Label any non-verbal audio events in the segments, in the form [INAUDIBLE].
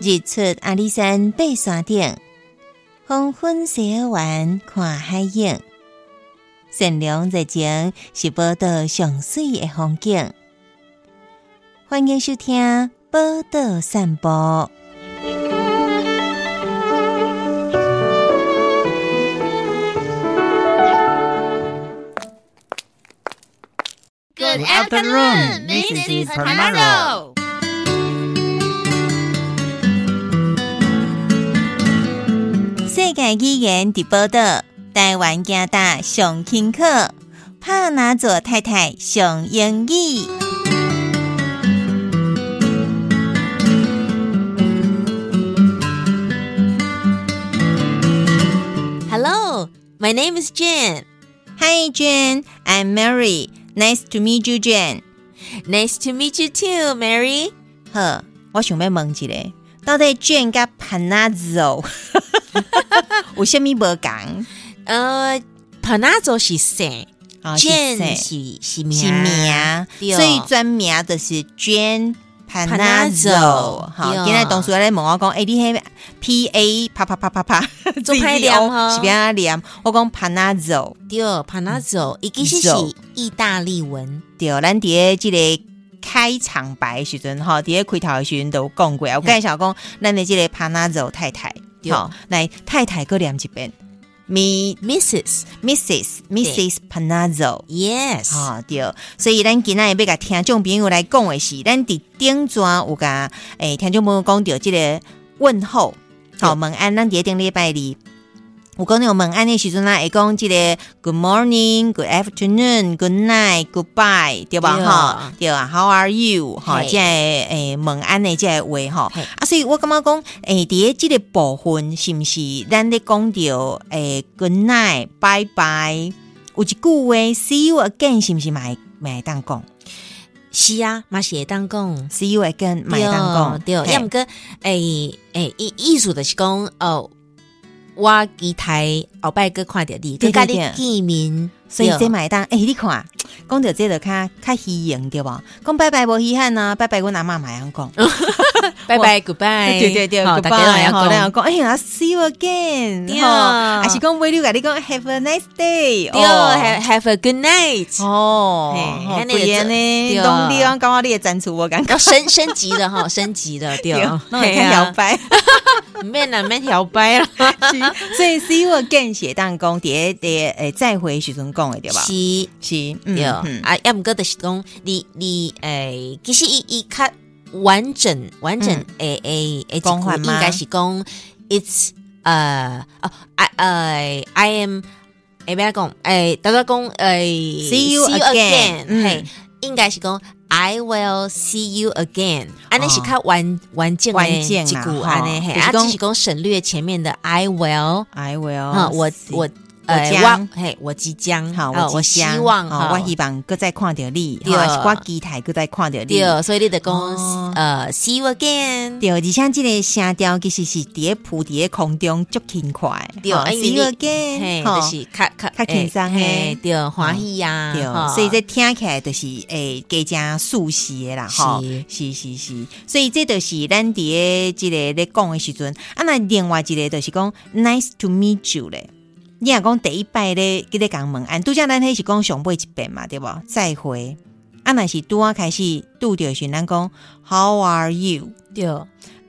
日出阿里山爬山顶，黄昏西湾看海影。善良热情是报道上水的风景。欢迎收听《报道散步》。Good afternoon, Mrs. Panaro. 世界语言的报道，台湾加大上轻课，帕拿佐太太上英语。 Hello, my name is Jane. Hi Jane, I'm Mary. Nice to meet you, Jane. Nice to meet you too, Mary. 呵，我想要问一下，到底 Jane 甲 Panazzo 有虾米无共？呃，Panazzo 是姓啊，Jane 是是是名，是名，对所以专名的是 Jane Panazzo。好，今仔同事来问我讲，诶，你迄 P A 啪啪啪啪啪，做歹念吼是边啊念？我讲 Panazzo，对，Panazzo 伊其实是意大利文，对，咱伫诶即个开场白的时阵吼，伫诶开头的时阵都有讲过，我介绍讲咱的即个 Panazzo 太太，对好，来太太搁念一遍，Mi Mrs. Mrs Mrs Panazzo。Yes，哦，对，所以咱今仔日要甲听众朋友来讲的是，咱伫顶转有甲诶听众朋友讲到即个问候，好、对问安，咱伫顶礼拜二。有讲到问安的时阵啦，会讲即个 Good morning, Good afternoon, Good night, Goodbye，对吧？对哈，对啊，How are you？哈，嘿即个诶问安的即个话吼啊，所以我感觉讲诶，伫诶即个部分是毋是咱咧讲到诶 Good night, Bye bye。有一句话，See you again，是毋是买买当讲是啊，嘛是会当讲。？See you again，买当讲，对，嘿要毋过诶诶，意意思就是讲哦，我期待后摆个看着你，对跟甲对你见面，所以对。这买当，诶，你看，讲到这个较较虚荣对无？讲拜拜无稀罕啊，拜拜阮阿嬷买样讲，[LAUGHS] 拜拜，goodbye，[LAUGHS] 对对对，好，大家讲，讲，哎呀，See you again，对。吼。还是讲尾你甲你讲 Have a nice day，对，have have a good night，哦，你就贵呢，对。东地方感觉你也赞助我感觉。升升级了哈，升级了，对，那会看摇摆。[LAUGHS] 唔免啦，免摇摆啦，所以 see you again 写当讲伫伫诶再会时阵讲的对吧？是。是，对，嗯。啊，要毋过就是讲，你你诶，其实伊伊较完整完整诶诶诶，讲法吗？应该是讲，it's 呃哦，I 呃 I am 诶，要讲？诶，大家讲诶 See you again，嗯。嘿，应该是讲 I will see you again，安尼是较完完整的完整一啦吼句安尼嘿，啊，就是讲只是讲省略前面的 I will，I will，哈，我我呃将我嘿，我即将好，呃我希望哈我希望搁再看到你，对。我期待搁再看到你。对，所以你得讲、哦。呃，see you again。对，而且即个声调其实是伫咧浮伫咧空中足轻快，对 see you again，嘿，就是较较较轻松嘿，对，欢喜呀，对，所以这听起来就是诶，加加熟悉的啦，吼，是。是是是，所以这就是咱伫诶即个咧讲的时阵，啊，那另外一个就是讲 nice to meet you 咧。你若讲第一摆咧，记得讲问安，拄则咱迄是讲上尾一遍嘛，对无？再会。啊，若是拄啊开始拄着是，咱讲 How are you？对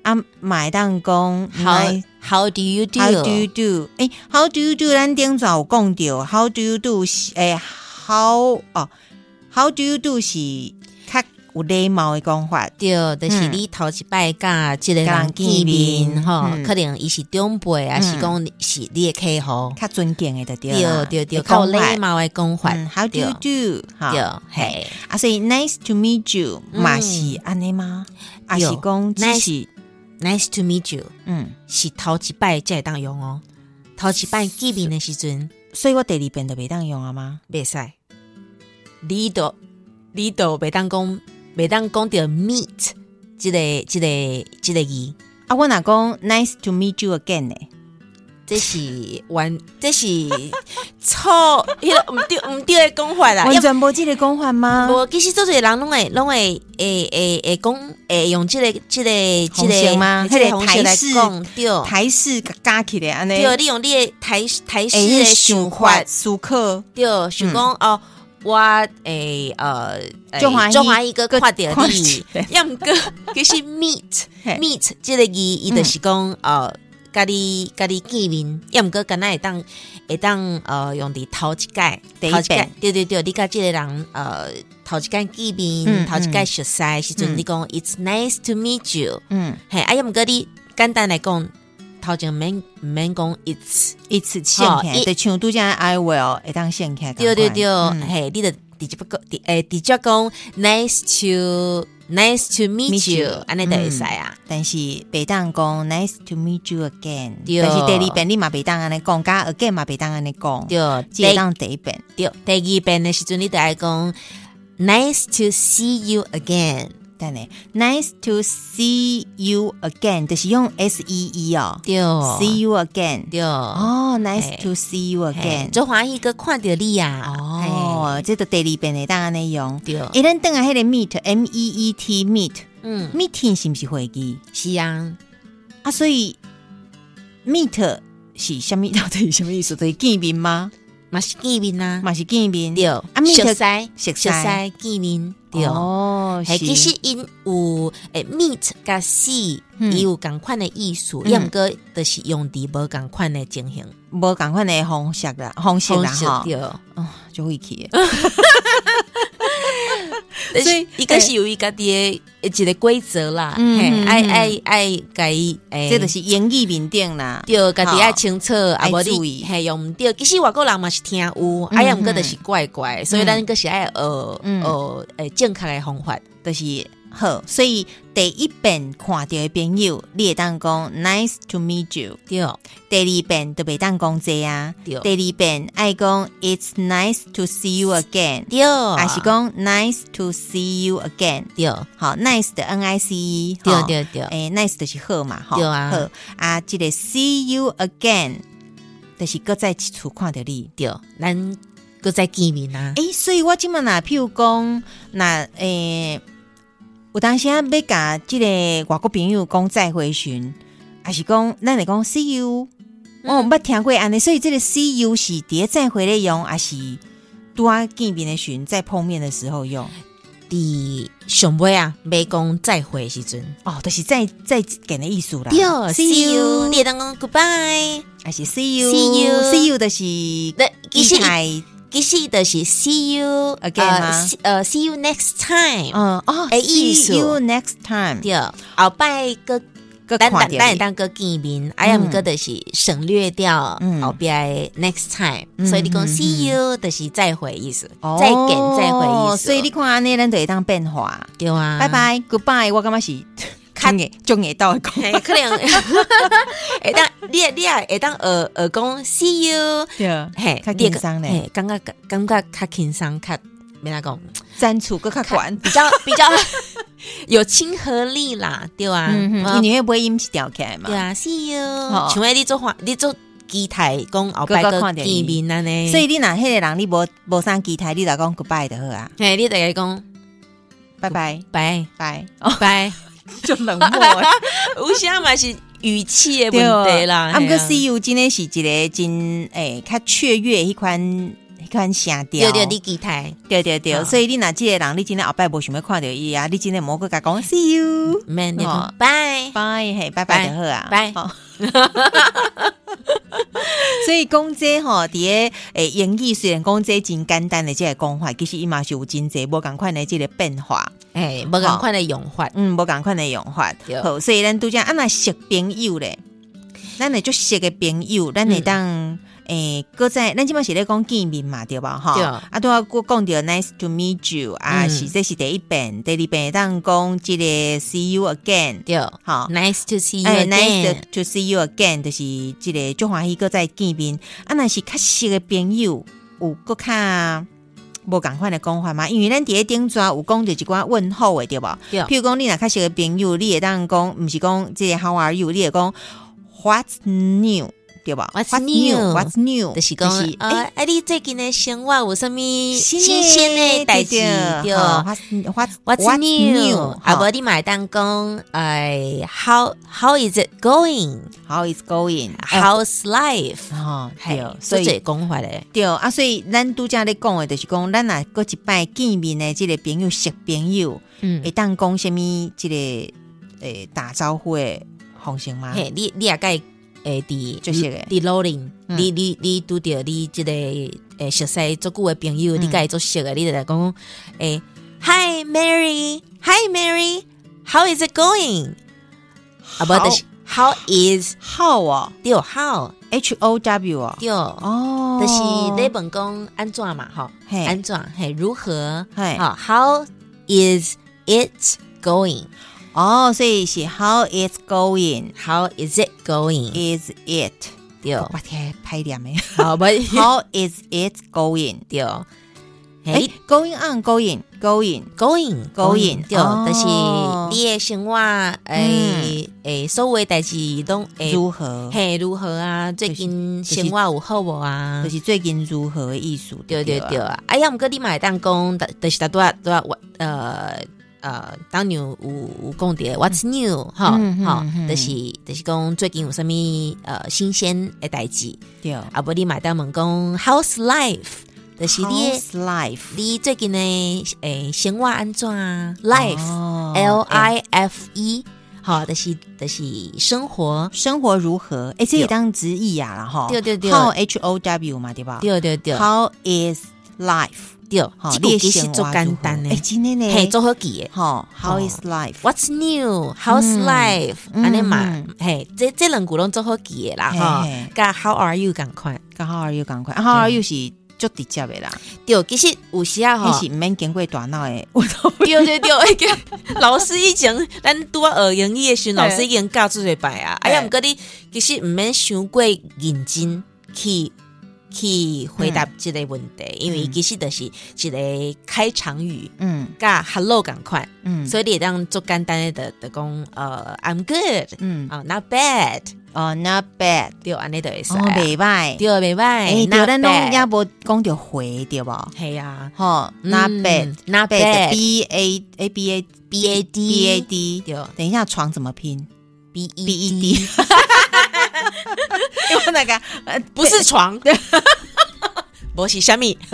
啊，买当讲 How How do you do？How do you do？诶、h o w do you do？咱顶早有讲到，How do you do？是诶、h o w 哦，How do you do 是较有礼貌的讲法，对，就是嗯。你头一摆甲即个甲人人见见面面吼嗯，可能伊是长辈，啊是嗯。讲是你的客户，较尊敬的就对对啦对对，有礼貌的讲法，嗯，How do you do？哈对，嘿，嘿。啊，所以 Nice to meet you 嗯。嘛是安尼吗？啊对是讲只 Nice 是，Nice to meet you，嗯，是头一摆才会当用哦，头一摆见面的时阵。所以我第二遍都袂当用啊吗？袂使，你都你都袂当讲，袂当讲到 meet 即、个即、个即、个字，啊，我若讲 Nice to meet you again 呢？这是完，[LAUGHS] 这是错，迄个毋对 [LAUGHS] 毋对的讲法啦。完全无即个讲法吗？无，其实做侪人拢会拢会会会会讲，会用即个即个即方个吗即个迄个台式讲，对台式加起来安尼，对，你用你的台台式诶，的想想法，思考，对，想讲哦。我诶呃，诶中华一中华一个个看到看你起来，要毋过其实 meet [LAUGHS] 嘿。meet 即个字，伊就是讲呃，甲你甲你见面，要毋过敢若会当会当呃用伫头一届，第一头一届，对对对，你甲即个人呃头一届见面，嗯头一届熟悉的时阵，嗯你讲 It's nice to meet you，嗯，嘿，啊要毋过你简单来讲，头前免毋免讲 It's。一次献起来，像拄则 I will 会当献起来，对对对，嗯。嘿，你的直接讲，诶，直接讲 nice to nice to meet you，you，安尼就会使啊。但是北当讲 nice to meet you again，但是第二遍你嘛北当安尼讲，加 again 嘛北当安尼讲，对，第一遍，对第二遍的时阵，你得爱讲 nice to see you again。等下。Nice to see you again，就是用 S E E 哦。对，see you again，对。哦，nice to see you again，做欢喜个看到你啊。哦，这个第二遍的当安尼用。嘿，对，诶，咱等下迄个 meet M E E T meet 嗯，meeting 是毋是会议？是啊，啊？所以 meet 是什么？到底是什么意思？就是见面吗？嘛是见面啊，嘛是见面？对，啊，meet 熟悉熟悉。熟悉见面，对。哦，嘿，是其实因有诶 meat 甲伊有共款的意思，嗯要毋过就是用伫无共款的情形无共款的方式啦，方式啦方式吼，对。哦，就会去。[LAUGHS] 但所以是伊个是有伊家己的一个规则啦，嗯，爱爱爱甲伊诶，这就是言语面顶啦。对，家己爱清楚，啊无爱注意你嘿用毋对。其实外国人嘛是听有，嗯啊，要毋过就是怪怪，所以咱个是爱学嗯学诶正确的方法。就是好，所以第一遍看到的朋友，你会当讲 nice to meet you。对第二遍就袂当讲这啊。对第二遍爱讲 It's nice to see you again，对，还是讲 Nice to see you again。对好，nice 的 n i c e。对对对，诶，nice 就是好嘛，吼对啊好啊，这个 see you again，就是搁再一处看到你。对，咱搁再见面啊。诶，所以我今满若譬如讲，那诶，有当时啊要甲即个外国朋友讲再会时，还是讲咱会讲 see you，我毋捌听过安尼，所以即个 see you 是伫咧再会咧用，还是拄啊见面的时再碰面的时候用？伫上尾啊，要讲再会的时阵，哦，就是再再见的意思啦。对 see you，你会当讲 goodbye。还是 see you See you 就是那其实其实就是 see you Again 吗呃，see- you next time。嗯哦，see you next time，对，后摆个个咱咱看到你咱会当个见面，哎呀，毋过就是省略掉嗯后壁的 next time，嗯所以你讲嗯 see you 就是再会意思，哦再见再会意思。所以你看安尼，咱就会当变化。对啊，拜。拜，goodbye，我感觉是较中眼中眼到的讲，嘿，可能 [LAUGHS] 会当你也你也会当耳耳讲 see you，对，嘿，较轻松咧嘿，感觉感觉较轻松，较免哪讲，删除个较悬。比较比较 [LAUGHS] 有亲和力啦，对啊，嗯哼，呃因为不会音是调起来嘛，对啊，see you，你做话，你做机台讲后摆个各个看到见面安尼，所以你若迄个人你无无上机台，你就讲 goodbye 就好啊，嘿，你大概讲拜拜。拜拜，哦，拜，[LAUGHS] 就冷漠了。[LAUGHS] 有些嘛是语气的问题啦，啊，毋过 see you 真诶是一个真诶较雀跃迄款一款声调，对对，对对对，所以你若即个人，你真诶后摆无想要看到伊啊，你真诶莫个甲讲 see you，免你哦。讲拜，拜嘿，拜拜就好啊，拜。好 [LAUGHS] 所以讲这吼，伫诶诶英语虽然讲这真简单的这个讲法，其实伊嘛是有真济无共款的即个变化，诶，无共款的用法，嗯，无共款的用法。好，所以咱拄则啊，若熟朋友咧，咱会足熟个朋友，咱会当。诶，搁在咱即摆是咧讲见面嘛，对吧？哈，对啊，拄啊，我讲着 nice to meet you 啊，嗯是这是第一遍，第二遍会当讲即个 see you again，对好，，nice to see you 哎，nice again，to see you again，就是即个就欢喜个再见面。啊，若是较熟的朋友，有搁较无共款的讲法嘛？因为咱伫咧顶抓有讲着一寡问候的对无？对譬如讲你若较熟的朋友，你会当讲，毋是讲即个 How are you？你会讲 What's new？对吧 What's new？What's new？就是讲哎，你最近的生活有什么新新鲜的代志？对，What's What's，What's new？啊，好无你买单讲，哎，How How is it going？How is going？How's life？哦，嘿对，，所以讲法咧，对啊，所以咱拄则咧讲的，就是讲咱若过一摆见面的即个朋友、识朋友，嗯会，当讲什物即个诶打招呼的方式吗？嘿，你你也该诶，伫就熟的。伫路林，嗯。你你你拄着你即个诶熟悉足久的朋友，嗯你该做熟的，你就来讲诶，Hi Mary，Hi Mary，How is it going？啊，不就是 How is How 哦对 How，H O W 哦，对，哦，就是你本讲安怎嘛，吼，安怎嘿如何？嘿。好，How is it going？哦，所以是 How is going？How is it going？Is it？对，我天，拍点没好，[LAUGHS] 不？[LAUGHS] How is it going？对，哎嘿，going on，going，going，，going going，对，哦就是你的生活，诶诶，所有的代志拢诶，如何？嘿如何啊？最近就是生活有好无啊就？是最近如何的艺术？对对对啊，啊！哎呀，毋过你嘛会当讲，但但是他都要都要我呃呃，当年有有讲的 What's new 哈嗯嗯哈嗯，就是就是讲最近有什么呃新鲜的代志，对啊无你嘛会当问讲 How's life？就是你的 How's life 你最近的诶生活安怎啊？Life 哦 L 哎 I F E，好，就是就是生活，生活如何？哎，这也当直译呀然后。对对对 How H O W 嘛，对吧对对对？How is life？对，好，这个其实做简单哎，的，今天呢？嘿，做好记的。好，How 哦 is life？What's new? How's 嗯 life? 嗯安尼嘛嗯，嘿，这这两句拢做好记的啦，嘿哈嘿。甲 How are you 赶快，甲 How are you 赶快，How are you 是足直接的啦，对，其实有时啊，迄吼，是毋免经过大脑的，我都对对对，那个 [LAUGHS] 老师以前咱拄啊学英语的时候，老师已经教出一摆啊。哎呀，嘿毋过你其实毋免伤过认真去去回答这个问题，因为其实就是一个开场语。嗯。甲 hello 赶快，嗯。所以你会当做简单的的讲，呃，I'm good，嗯。啊，not bad，哦，not bad，对，安尼就会使。哦，啊。袂歹，对，袂歹，哎，对，not 咱拢 bad 也无讲着回对无？系啊。吼，not 嗯 bad，not not bad b a a b a B A D b a d，对。等一下床怎么拼？B E？b e d，因为那个呃不是床，无 [LAUGHS] 是虾米？[LAUGHS]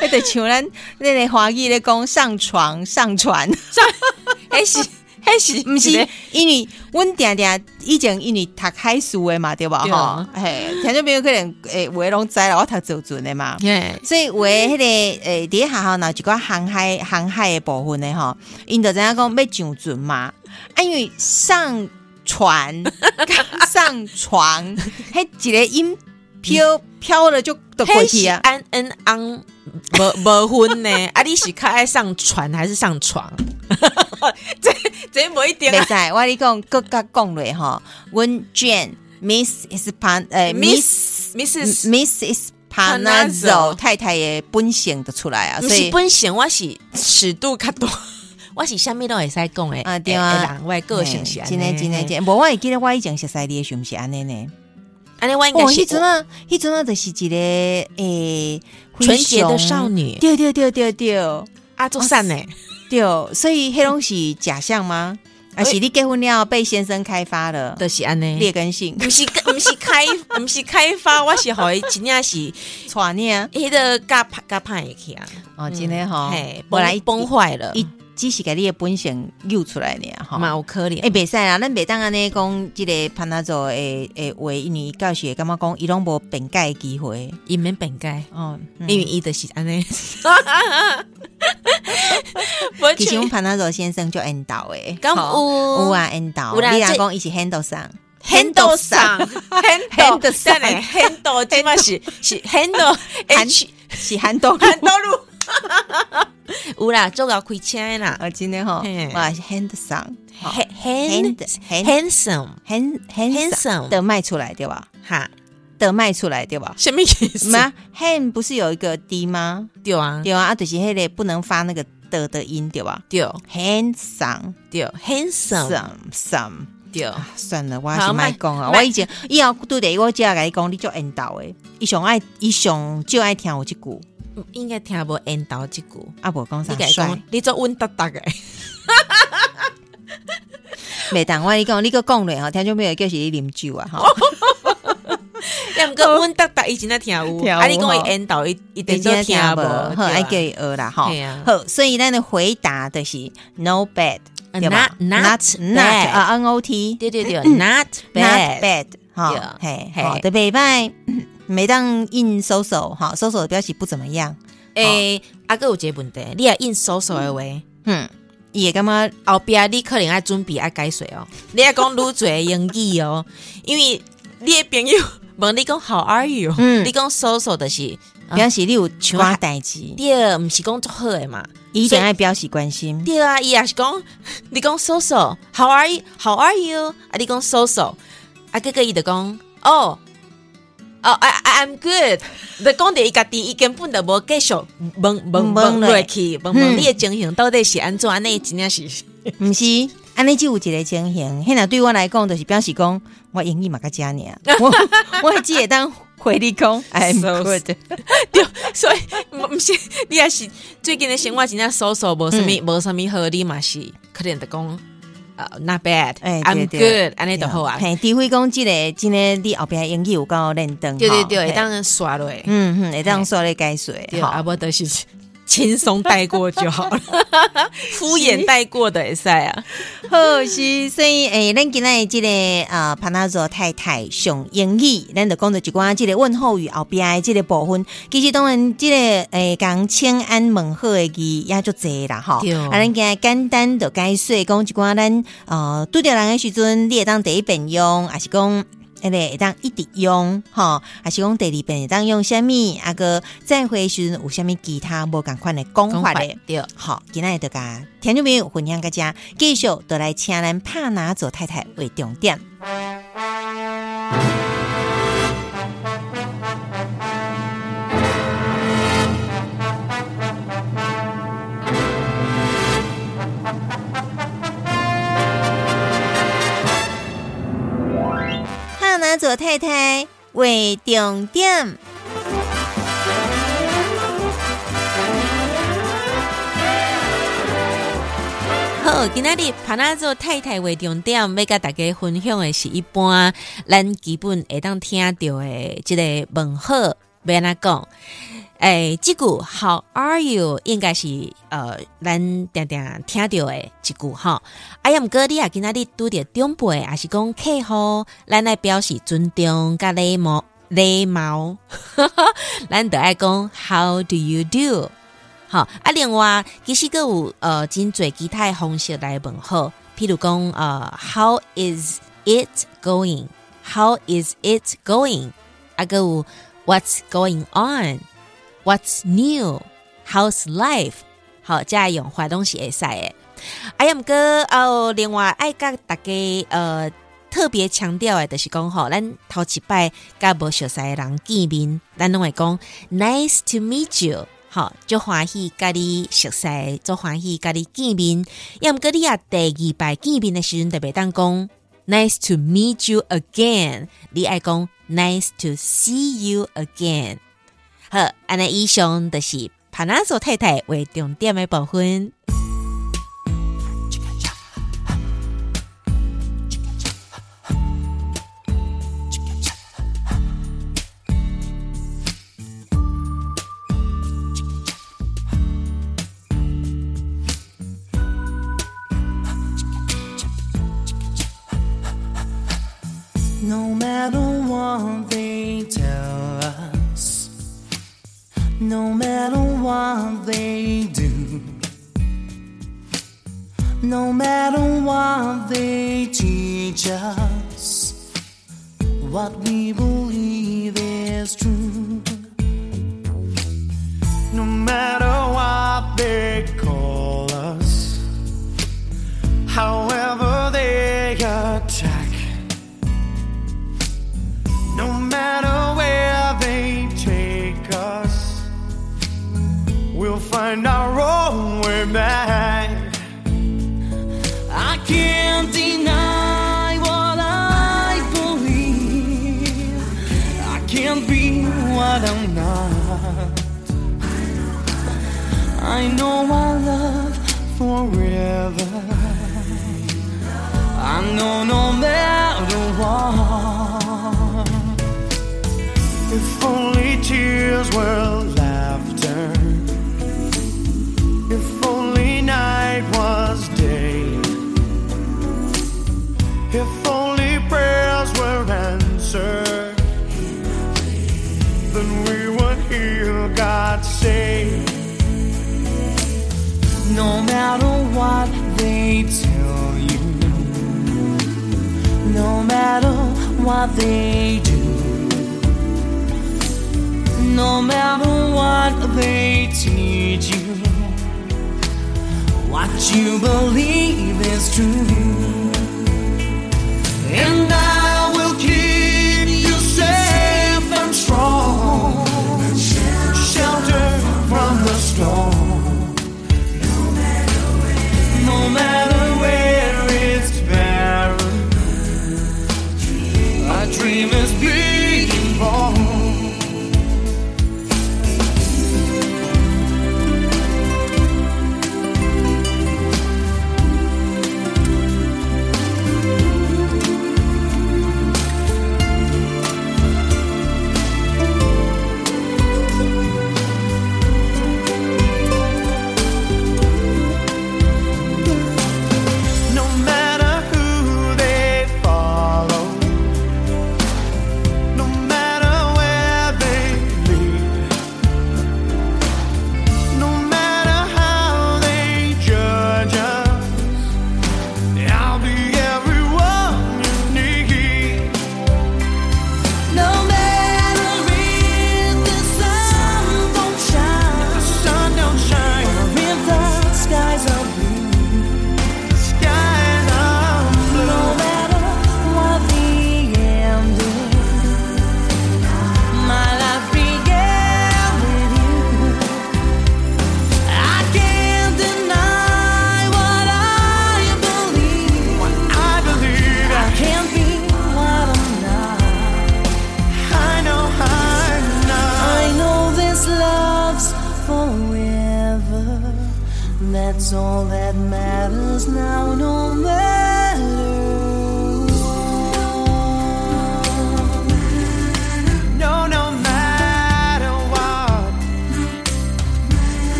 迄就像咱那个华语咧讲上床上船，迄 [LAUGHS] 是迄是毋是因为阮定定以前因为读海事的嘛，对吧？对吼，嘿，听众朋友可能诶话拢知啦，我读做准的嘛。耶，所以话迄、个诶，伫、学校若一个航海航海的部分的，吼，因就知影讲要上船嘛，啊，因为上船、[LAUGHS] 上床，嘿一个音飘飘了就就过迄是去啊。安恩安无无分呢？[LAUGHS] 啊，你是较爱上船还是上床？[LAUGHS] 这这无一定袂啊。使，我跟你讲，各甲讲落吼，阮 Jane Miss is pan 诶 Miss. Panazzo Panazzo 太太的本性就出来啊，所以本性，我是尺度较大，我是啥物都会使讲诶。啊对啊人我的个性是安尼真的真诶真的，无我会记得我以前熟悉你的是毋是安尼呢？安尼我应哦，该是迄阵啊，迄阵啊，就是一个诶纯洁的少，女对对对对对啊，做善呢。对，所以迄拢是假象吗？[LAUGHS] 啊是你结婚了被先生开发了就是安尼。劣根性？毋是毋是开 [LAUGHS] 毋是开发，我是互伊真正是传你啊！迄个甲拍甲歹去啊，哦，真诶吼，嘿，本来崩崩坏了，伊只是甲你的本性诱出来呢，吼。嘛有可怜诶，。袂使啊，咱袂当安尼讲，即个潘纳佐诶诶话，因为教授会感觉讲伊拢无辩解的机会。伊免本改，哦，嗯因为伊就是安尼。[LAUGHS] 无其实阮潘纳佐先生就引导诶，敢有有啊引导，有啦这你若讲伊是 handle 上 handle 上 handle 上 handle 即嘛是是 handle H 是 handle handle 路。[LAUGHS] 有啦，做到开车的啦。啊，真的吼，嘿。哇是 hand 上吼 hand hand hand handsome hand hand 上 handsome 的卖出来对吧？哈，的卖出来对吧？什么意思？什？么？hand 不是有一个 d 吗？对啊，对啊，啊就是迄个不能发那个的的音对吧？对，handsome，对，handsome。some some 对，算了，我还是好卖卖讲啊。我以前以后拄着我只甲你讲，你就引导诶。伊上爱，伊上就爱听我即句，应该听无缘投即句。啊无讲啥你讲，，你做稳达达诶，袂当我跟你讲，你个讲落吼，听众朋友叫是你啉酒啊吼。[LAUGHS] 要毋过稳达达以前在 [LAUGHS] 听有，啊，你讲吼伊缘投，伊伊定都听无，好，爱叫伊学啦吼。好，所以咱的回答的是 no bad，啊对吧？not- not bad 啊 n o t 对对对，[CLEARS THROAT] not bad，bad 哈对，嘿，嘿。好的袂歹，每当印搜索哈，搜索的表示不怎么样，诶，啊，个有一个问题，你也印搜索的话。嗯，伊会感觉后壁你可能爱准备爱改水哦，你爱讲愈侪英语哦，因为你的朋友问你讲 How are you？嗯你讲 so so 的是，啊表示你有像我代志，对，毋是讲足好诶嘛。伊一定爱表示关心，对啊，伊也是讲，你讲 so so，How are you？How are you？啊，你讲 so so，啊，哥哥伊就讲，哦。哦，I I I'm good。你讲着伊家己，伊根本就无继续问问问问落落去，问问嗯你的情形到底是安怎？安尼真正是，[LAUGHS] 毋是。安尼就有一个情形，迄若对我来讲，就是表示讲我英语嘛个加尔，我 [LAUGHS] 我只会当回你讲 I'm So good，[LAUGHS] 对，所以毋是你也是最近的生活真正搜索无啥物无啥物好，你嘛是可能的讲呃 not 哎 bad，I'm 对对。good，安尼就好啊。嘿，除非讲即个即个，你后壁英语有够认真，吼对对对，会嘿当刷落。嗯哼，会当刷咧解说，对，好。啊，无得是轻松带过就好了，[LAUGHS] 敷衍带过的会使啊。好是，所以诶，咱今仔的即个呃，潘纳佐太太上英语，咱就讲到一寡即个问候语后壁的即个部分。其实当然，即、个诶，讲请安问候的语也就济啦，吼。啊，咱今日简单的解说讲一寡咱呃拄着人的时阵，你会当第一遍用，还是讲？迄个会当一直用，吼，还是讲第二遍会当用虾米？啊哥再回时阵有虾米其他无共款的讲法咧？对，好，今仔日就甲听众朋友分享个遮，继续都来请咱拍拿做太太为重点。太太为重点。好，今仔日潘娜做太太为重点，要甲大家分享的是一般咱基本会当听到的即个问候，要安怎讲？诶，这句 How are you？应该是呃，咱定定听到的一句哈。啊，呀，毋过你也今仔日拄着长辈，还是讲客户，咱来表示尊重甲礼貌，礼貌，[LAUGHS] 咱就爱讲 How do you do？好啊，另外其实个有呃真侪其他方式来问候，譬如讲呃 How is it going？How is it going？啊个有 What's going on？What's new？How's life？好，这样用法拢是会使的。啊，呀，毋过哦，另外爱甲大家呃特别强调的，就是讲吼，咱头一摆甲无熟悉的人见面，咱拢会讲 Nice to meet you。好，就欢喜甲你熟悉，就欢喜甲你见面。要毋过你啊，第二摆见面的时阵，特别当讲 Nice to meet you again，你爱讲 Nice to see you again。好，安尼以上就是帕纳索太太为重点的部分。Were laughter. If only night was day. If only prayers were answered. Then we would hear God say. No matter what they tell you, no matter what they do, no matter what they teach you, what you believe is true.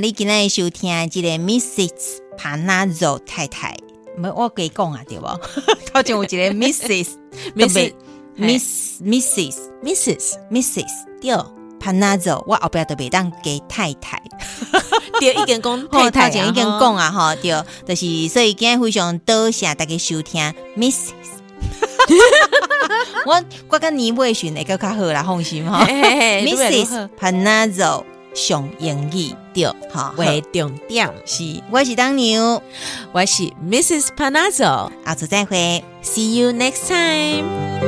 你今日收听这个 Mrs. Panazzo 太太，没我给讲啊对不？[LAUGHS] 头前有一个 Mrs. Mrs. [LAUGHS] Miss Mrs. Mrs. Mrs. 对，Panazzo，我后壁都袂当给太太。[LAUGHS] 对，已经讲吼，太太头前已经讲啊，吼，对，就是所以今日非常多谢大家收听 Mrs。我我跟你尾训会更较好啦，放心哈。嘿嘿嘿愈上英语对，好为重点。是，我是当牛，我是 Mrs. Panazzo。下次再会。See you next time.